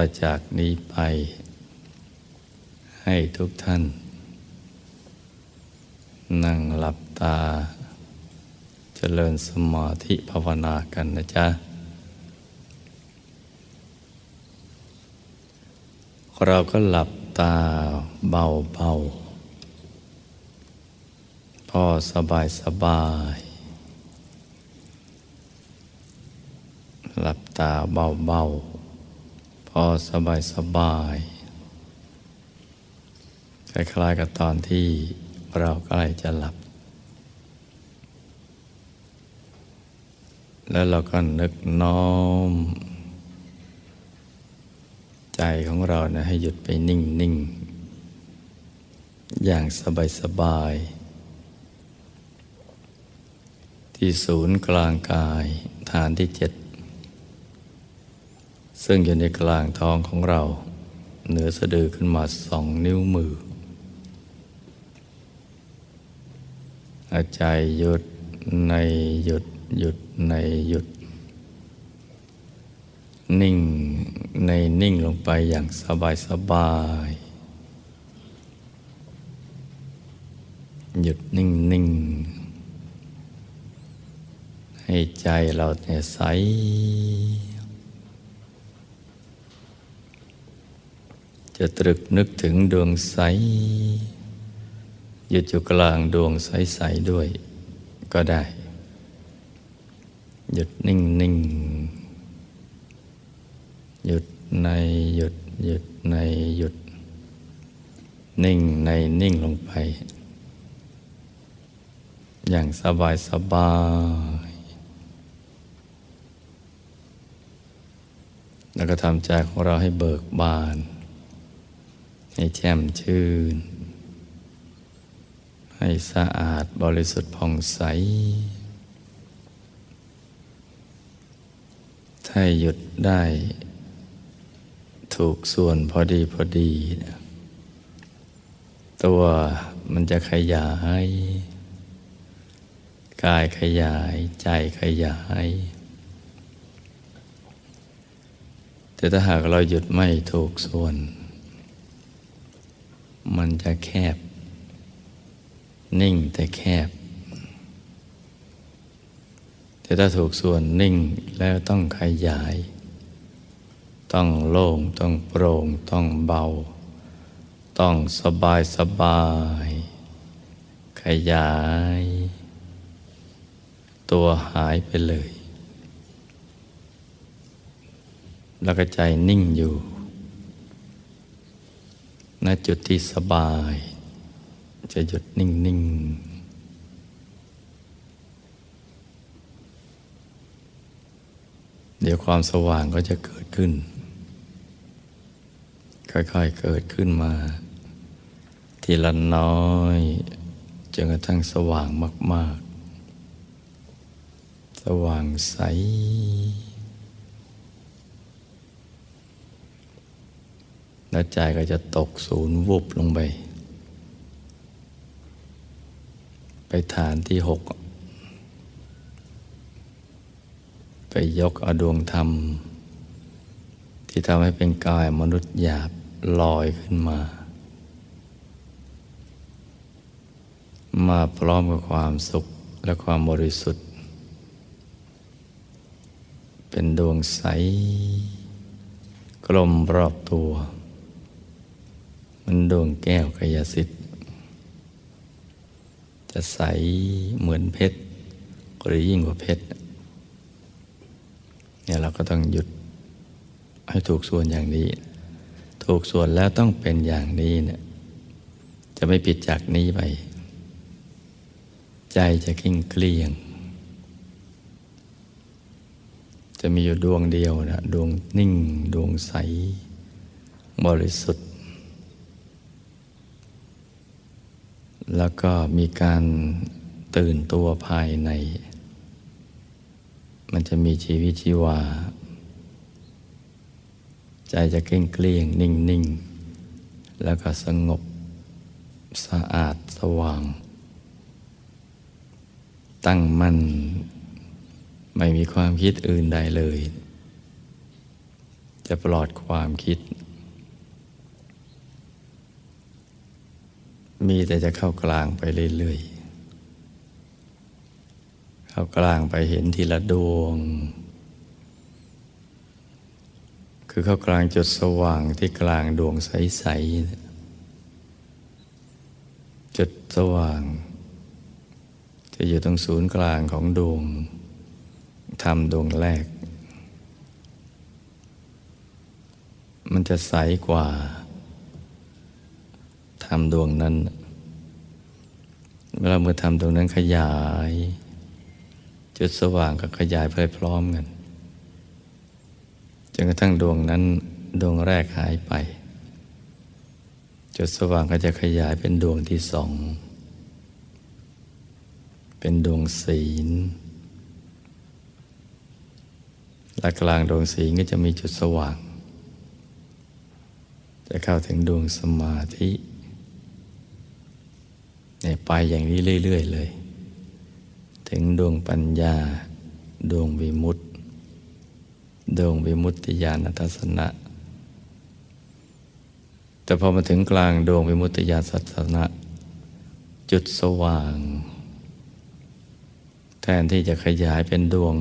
ต่อจากนี้ไป ให้ทุกท่าน นั่งหลับตา เจริญสมาธิภาวนากันนะจ๊ะ เราก็หลับตาเบาๆพอสบายสบายหลับตาเบาๆ อสบายสบายคล้ายๆกับตอนที่เราใกล้จะหลับ แล้วเราก็นึกน้อม ใจของเรานะให้หยุดไปนิ่ง ๆ อย่างสบาย ๆที่ศูนย์กลางกายฐานที่เจ็ด ซึ่งอยู่ในกลางท้องของเรา เหนือสะดือขึ้นมาสองนิ้วมืออาใจหยุดในหยุดหยุดในหยุด นิ่งในนิ่งลงไปอย่างสบายสบาย หยุดนิ่งนิ่งให้ใจเราเนี่ยใส จะตรึกนึกถึงดวงใสหยุดอยู่กลางดวงใส ๆ ด้วยก็ได้ หยุดนิ่งนิ่งหยุดในหยุดหยุดในหยุด นิ่งในนิ่งลงไป อย่างสบายสบาย แล้วก็ทำใจของเราให้เบิกบาน ให้แจ่มชื่น ให้สะอาดบริสุทธิ์ผ่องใส ถ้าหยุดได้ถูกส่วนพอดีพอดีตัวมันจะขยาย กายขยายใจขยาย แต่ถ้าหากเราหยุดไม่ถูกส่วน มันจะแคบ นิ่งแต่แคบ แต่ถ้าถูกส่วนนิ่งแล้วต้องขยาย ต้องโล่ง ต้องโปร่ง ต้องเบา ต้องสบายสบาย ขยาย ตัวหายไปเลย แล้วก็ใจนิ่งอยู่ ณจุดที่สบาย จะหยุดนิ่งๆเดี๋ยวความสว่างก็จะเกิดขึ้น ค่อยๆเกิดขึ้นมา ทีละน้อยจนกระทั่งสว่างมาก ๆ สว่างใส แล้วใจก็จะตกศูนย์วุบลงไป ไปฐานที่หก ไปยกอดวงธรรม ที่ทำให้เป็นกายมนุษย์หยาบลอยขึ้นมา มาพร้อมกับความสุขและความบริสุทธิ์ เป็นดวงใสกลมรอบตัว มันดวงแก้วกายสิทธิ์จะใสเหมือนเพชรหรือยิ่งกว่าเพชรเนี่ยเราก็ต้องหยุดให้ถูกส่วนอย่างนี้ ถูกส่วนแล้วต้องเป็นอย่างนี้เนี่ยจะไม่ผิดจากนี้ไป ใจจะขิ้งเกลี้ยง จะมีอยู่ดวงเดียวนะดวงนิ่ง ดวงใส บริสุทธิ์ แล้วก็มีการตื่นตัวภายใน มันจะมีชีวิตชีวา ใจจะเก่งเกลี้ยงนิ่งนิ่งแล้วก็สงบสะอาดสว่าง ตั้งมั่น ไม่มีความคิดอื่นใดเลย จะปลอดความคิด มีแต่จะเข้ากลางไปเรื่อยๆ เข้ากลางไปเห็นทีละดวง คือเข้ากลางจุดสว่างที่กลางดวงใสๆ จุดสว่าง จะอยู่ตรงศูนย์กลางของดวงทำดวงแรก มันจะใสกว่า ทำดวงนั้น เวลาเมื่อทำดวงนั้นขยาย จุดสว่างก็ขยายไปพร้อมกันจนกระทั่งดวงนั้นดวงแรกหายไป จุดสว่างก็จะขยายเป็นดวงที่สอง เป็นดวงศีลและกลางดวงศีลก็จะมีจุดสว่าง จะเข้าถึงดวงสมาธิ เนี่ยไปอย่างนี้เรื่อย ๆ เลย ถึงดวงปัญญา ดวงวิมุตติ ดวงวิมุตติญาณทัศนะ แต่พอมาถึงกลางดวงวิมุตติญาณทัศนะ จุดสว่าง แทนที่จะขยายเป็นดวง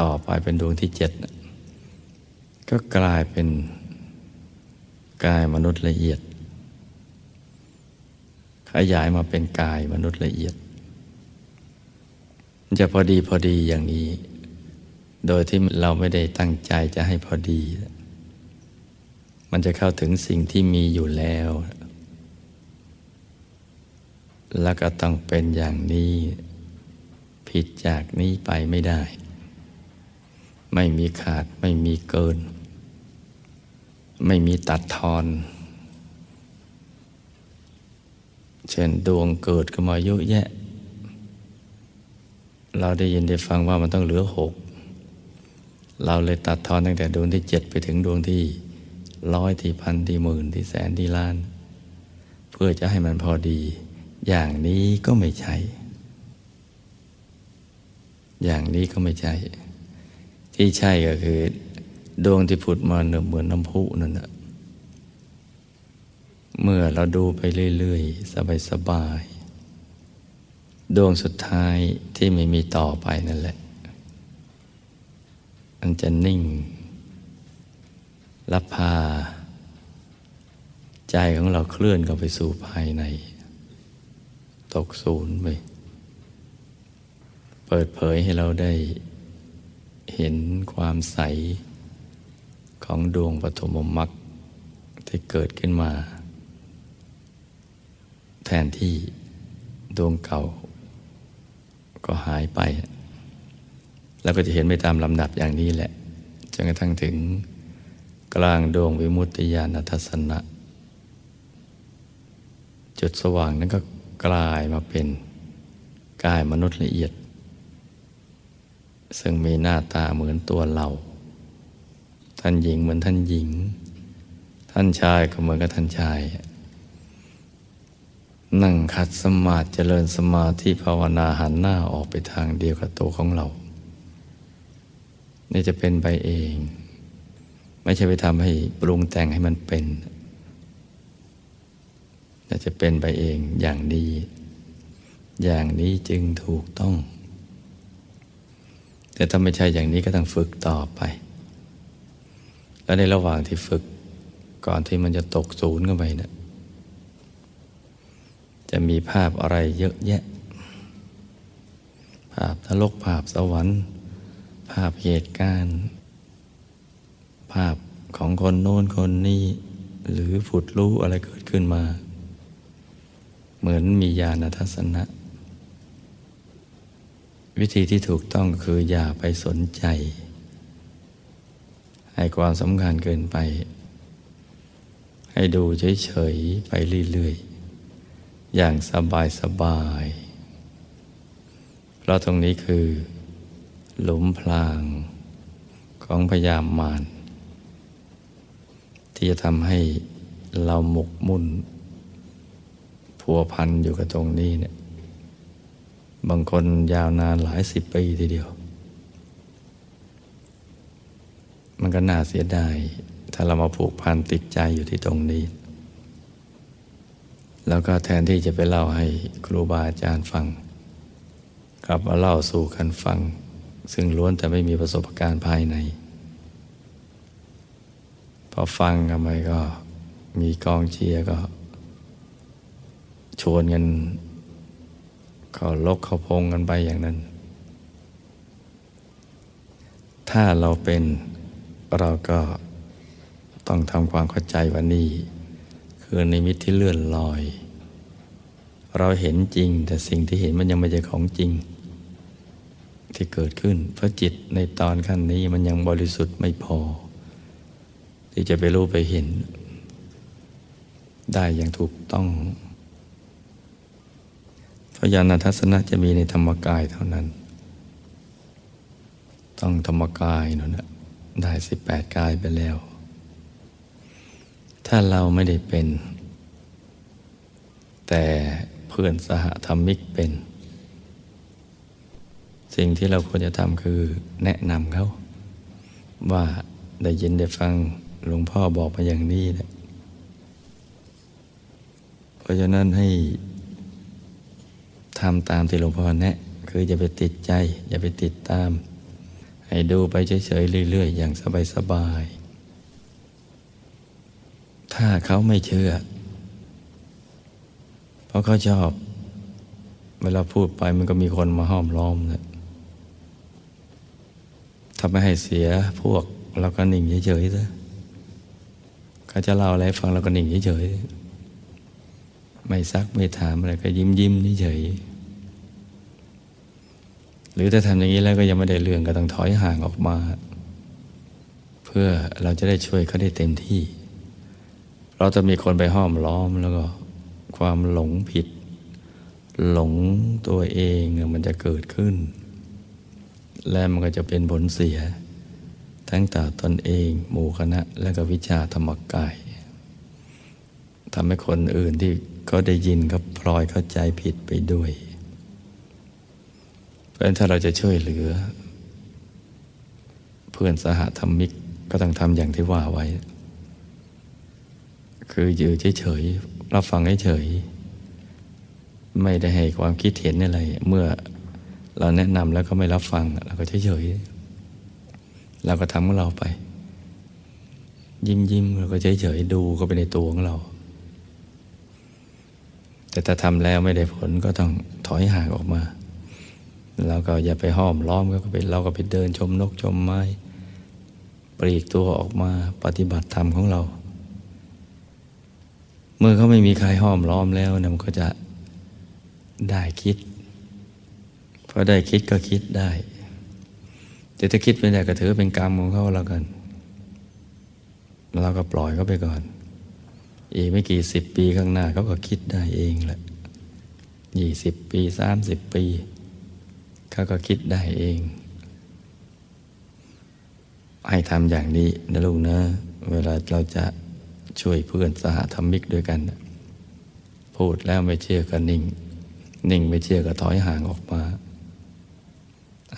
ต่อไปเป็นดวงที่เจ็ด ก็กลายเป็นกายมนุษย์ละเอียด ขยายมาเป็นกายมนุษย์ละเอียด จะพอดีพอดีอย่างนี้ โดยที่เราไม่ได้ตั้งใจจะให้พอดี มันจะเข้าถึงสิ่งที่มีอยู่แล้ว แล้วก็ต้องเป็นอย่างนี้ ผิดจากนี้ไปไม่ได้ ไม่มีขาดไม่มีเกิน ไม่มีตัดทอน เช่นดวงเกิดขึ้นมาเยอะแยะ เราได้ยินได้ฟังว่ามันต้องเหลือหก เราเลยตัดทอนตั้งแต่ดวงที่เจ็ดไปถึงดวงที่ร้อยที่พันที่หมื่นที่แสนที่ล้าน เพื่อจะให้มันพอดี อย่างนี้ก็ไม่ใช่ อย่างนี้ก็ไม่ใช่ ที่ใช่ก็คือ ดวงที่ผุดมาเนเหมือนน้ำพุนั่นแหละ เมื่อเราดูไปเรื่อยๆ สบายๆดวงสุดท้ายที่ไม่มีต่อไปนั่นแหละ มันจะนิ่งรับพา ใจของเราเคลื่อนเข้าไปสู่ภายใน ตกศูนย์ไปเปิดเผยให้เราได้เห็นความใสของดวงปฐมมรรคที่เกิดขึ้นมา ทนที่ดวงเก่า ก็หายไป แล้วก็จะเห็นไปตามลำดับอย่างนี้แหละจนกระทั่งถึงกลางดวงวิมุตติญาณทัศนะ จุดสว่างนั้นก็กลายมาเป็นกายมนุษย์ละเอียด ซึ่งมีหน้าตาเหมือนตัวเรา ท่านหญิงเหมือนท่านหญิง ท่านชายก็เหมือนกับท่านชาย นั่งขัดสมาธิเจริญสมาธิภาวนาหันหน้าออกไปทางเดียวกับตัวของเรา นี่จะเป็นไปเอง ไม่ใช่ไปทำให้ปรุงแต่งให้มันเป็นแต่จะเป็นไปเองอย่างดี อย่างนี้จึงถูกต้อง แต่ถ้าไม่ใช่อย่างนี้ก็ต้องฝึกต่อไป แล้วในระหว่างที่ฝึกก่อนที่มันจะตกศูนย์เข้าไปเนะี่ย จะมีภาพอะไรเยอะแยะ ภาพทะลกภาพสวรรค์ ภาพเหตุการณ์ ภาพของคนโน้นคนนี้หรือผุดรู้อะไรเกิดขึ้นมา เหมือนมีญาณทัศนะ วิธีที่ถูกต้องคืออย่าไปสนใจ ให้ความสำคัญเกินไป ให้ดูเฉย ๆ ไปเรื่อย ๆ อย่างสบายๆเพราะตรงนี้คือ หลุมพรางของพยามมารที่จะทำให้เราหมกมุ่นผัวพันอยู่กับตรงนี้เนี่ย บางคนยาวนานหลายสิบปีทีเดียว มันก็น่าเสียดายถ้าเรามาผูกพันติดใจอยู่ที่ตรงนี้ แล้วก็แทนที่จะไปเล่าให้ครูบาอาจารย์ฟัง กลับมาเล่าสู่กันฟัง ซึ่งล้วนแต่ไม่มีประสบการณ์ภายใน พอฟังกันไปก็มีกองเชียร์ก็ ชวนกันเขาลกเขาพงกันไปอย่างนั้น ถ้าเราเป็นเราก็ต้องทำความเข้าใจว่านี่ คือในมิตที่เลื่อนลอย เราเห็นจริง แต่สิ่งที่เห็นมันยังไม่ใช่ของจริง ที่เกิดขึ้น เพราะจิตในตอนขั้นนี้มันยังบริสุทธิ์ไม่พอ ที่จะไปรู้ไปเห็น ได้อย่างถูกต้องเพราะญาณทัศนะจะมีในธรรมกายเท่านั้น ต้องธรรมกายนั่นแหละได้สิบแปดกายไปแล้ว ถ้าเราไม่ได้เป็น แต่เพื่อนสหธรรมิกเป็น สิ่งที่เราควรจะทำคือแนะนำเขา ว่าได้ยินได้ฟังหลวงพ่อบอกมาอย่างนี้นะเพราะฉะนั้นให้ทำตามที่หลวงพ่อแนะ คืออย่าไปติดใจ อย่าไปติดตาม ให้ดูไปเฉยๆเรื่อย ๆ อย่างสบายๆ ถ้าเขาไม่เชื่อ เพราะเขาชอบ เวลาพูดไปมันก็มีคนมาห้อมล้อมนะถ้าไม่ให้เสียพวกเราก็นิ่งเฉยๆซะเขาจะเล่าอะไรฟังเราก็นิ่งเฉยๆไม่ซักไม่ถามอะไรก็ยิ้มยิ้มเฉยๆหรือถ้าทำอย่างนี้แล้วก็ยังไม่ได้เรื่องก็ต้องถอยห่างออกมา เพื่อเราจะได้ช่วยเขาได้เต็มที่ เราจะมีคนไปห้อมล้อมแล้วก็ความหลงผิด หลงตัวเองมันจะเกิดขึ้น และมันก็จะเป็นผลเสีย ทั้งต่อตนเอง หมู่คณะ และก็วิชาธรรมกายทำให้คนอื่นที่เขาได้ยินเขาพลอยเข้าใจผิดไปด้วย เพราะฉะนั้นถ้าเราจะช่วยเหลือ เพื่อนสหธรรมิกก็ต้องทำอย่างที่ว่าไว้ คืออยู่เฉยๆรับฟังเฉยๆไม่ได้ให้ความคิดเห็นอะไร เมื่อเราแนะนำแล้วก็ไม่รับฟังเราก็เฉยๆเราก็ทำของเราไป ยิ้มยิ้มเราก็เฉยๆดูก็ไปในตัวของเรา แต่ถ้าทำแล้วไม่ได้ผลก็ต้องถอยห่างออกมาเราก็อย่าไปห้อมล้อมก็ไปเราก็ไปเดินชมนกชมไม้ปลีกตัวออกมาปฏิบัติธรรมของเรา เมื่อเขาไม่มีใครห้อมล้อมแล้วนะมันก็จะได้คิดพอได้คิดก็คิดได้ แต่ถ้าคิดไม่ได้ก็ถือเป็นกรรมของเขาแล้วกัน เราก็ปล่อยเขาไปก่อน อีกไม่กี่สิบปีข้างหน้าเขาก็คิดได้เองแหละยี่สิบปีสามสิบปีเขาก็คิดได้เอง ให้ทำอย่างนี้นะลูกนะ เวลาเราจะ ช่วยเพื่อนสหธรรมิกด้วยกัน พูดแล้วไม่เชื่อก็นิ่ง นิ่งไม่เชื่อก็ถอยห่างออกมา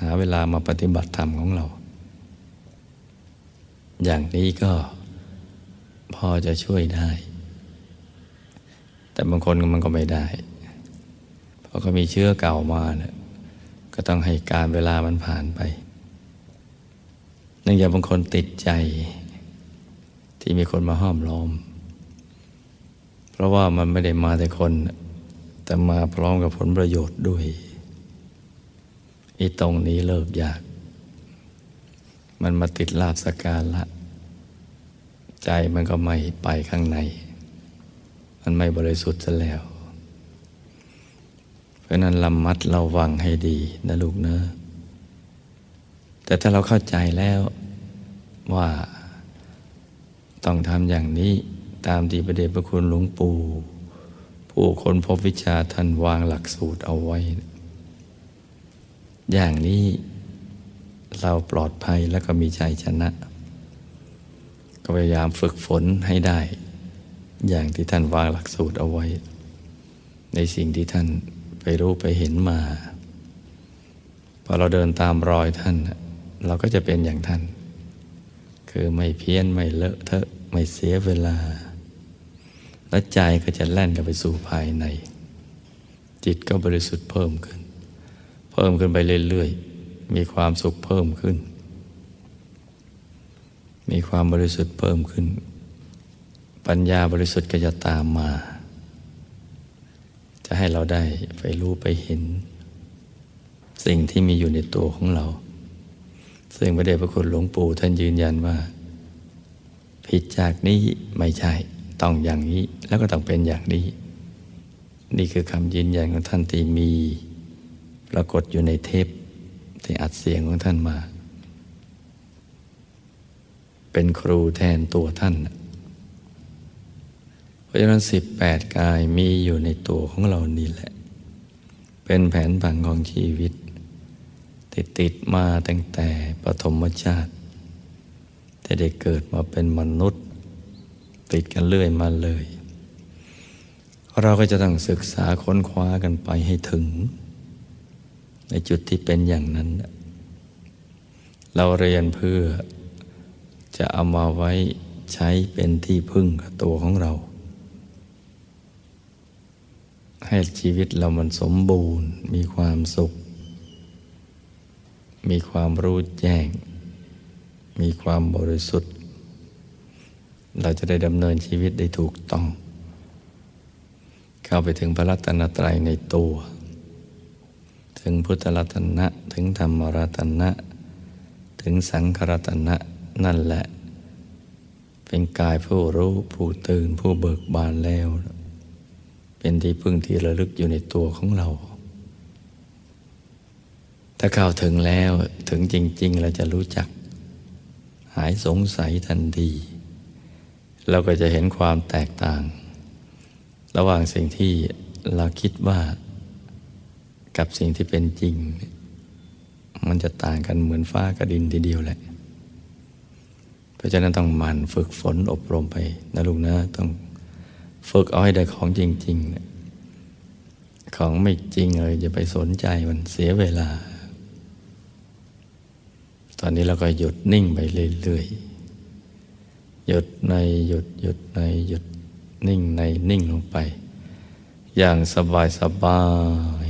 หาเวลามาปฏิบัติธรรมของเรา อย่างนี้ก็พอจะช่วยได้ แต่บางคนมันก็ไม่ได้ เพราะเขามีเชื้อเก่ามาเนี่ยก็ต้องให้การเวลามันผ่านไปนื่องจากบางคนติดใจ ที่มีคนมาห้อมล้อม เพราะว่ามันไม่ได้มาแต่คน แต่มาพร้อมกับผลประโยชน์ด้วยอีตรงนี้เลิกยาก มันมาติดลาบสการละ ใจมันก็ไม่ไปข้างใน มันไม่บริสุทธิ์ซะแล้ว เพราะนั้นระมัดระวังให้ดีนะลูกเนอะแต่ถ้าเราเข้าใจแล้วว่า ต้องทำอย่างนี้ตามที่ประเดชพระคุณหลวงปู่ ผู้คนพบวิชาท่านวางหลักสูตรเอาไว้ อย่างนี้เราปลอดภัยแล้วก็มีใจชนะ ก็พยายามฝึกฝนให้ได้ อย่างที่ท่านวางหลักสูตรเอาไว้ ในสิ่งที่ท่านไปรู้ไปเห็นมาพอเราเดินตามรอยท่าน เราก็จะเป็นอย่างท่าน คือไม่เพี้ยนไม่เลอะเทอะไม่เสียเวลา และใจก็จะแล่นกันไปสู่ภายใน จิตก็บริสุทธิ์เพิ่มขึ้น เพิ่มขึ้นไปเรื่อยๆ มีความสุขเพิ่มขึ้น มีความบริสุทธิ์เพิ่มขึ้น ปัญญาบริสุทธิ์ก็จะตามมา จะให้เราได้ไปรู้ไปเห็น สิ่งที่มีอยู่ในตัวของเรา ซึ่งพระเดชพระคุณหลวงปู่ท่านยืนยันว่า ผิดจากนี้ไม่ใช่ ต้องอย่างนี้แล้วก็ต้องเป็นอย่างนี้ นี่คือคำยืนยันของท่านที่มี ปรากฏอยู่ในเทปที่อัดเสียงของท่านมา เป็นครูแทนตัวท่าน เพราะฉะนั้นสิบแปดกายมีอยู่ในตัวของเรานี่แหละ เป็นแผนผังของชีวิต ติดติดมาตั้งแต่ปฐมชาติแต่ได้เกิดมาเป็นมนุษย์ ติดกันเรื่อยมาเลย เราก็จะต้องศึกษาค้นคว้ากันไปให้ถึง ในจุดที่เป็นอย่างนั้น เราเรียนเพื่อจะเอามาไว้ใช้เป็นที่พึ่งกับตัวของเรา ให้ชีวิตเรามันสมบูรณ์มีความสุข มีความรู้แจ้ง มีความบริสุทธิ์ เราจะได้ดำเนินชีวิตได้ถูกต้อง เข้าไปถึงพระรัตนตรัยในตัว ถึงพุทธรัตนะ ถึงธรรมรัตนะ ถึงสังขรัตนะนั่นแหละ เป็นกายผู้รู้ผู้ตื่นผู้เบิกบานแล้ว เป็นที่พึ่งที่ระลึกอยู่ในตัวของเรา ถ้าเข้าถึงแล้วถึงจริง ๆ เราจะรู้จัก หายสงสัยทันที เราก็จะเห็นความแตกต่าง ระหว่างสิ่งที่เราคิดว่า กับสิ่งที่เป็นจริง มันจะต่างกันเหมือนฟ้ากับดินทีเดียวแหละ เพราะฉะนั้นต้องหมั่นฝึกฝนอบรมไปนะลูกนะต้องฝึกเอาให้ได้ของจริง ๆ ของไม่จริงเลยอย่าไปสนใจมันเสียเวลา ตอนนี้เราก็หยุดนิ่งไปเรื่อยๆ หยุดในหยุดหยุดในหยุดนิ่งในนิ่งลงไป อย่างสบายสบาย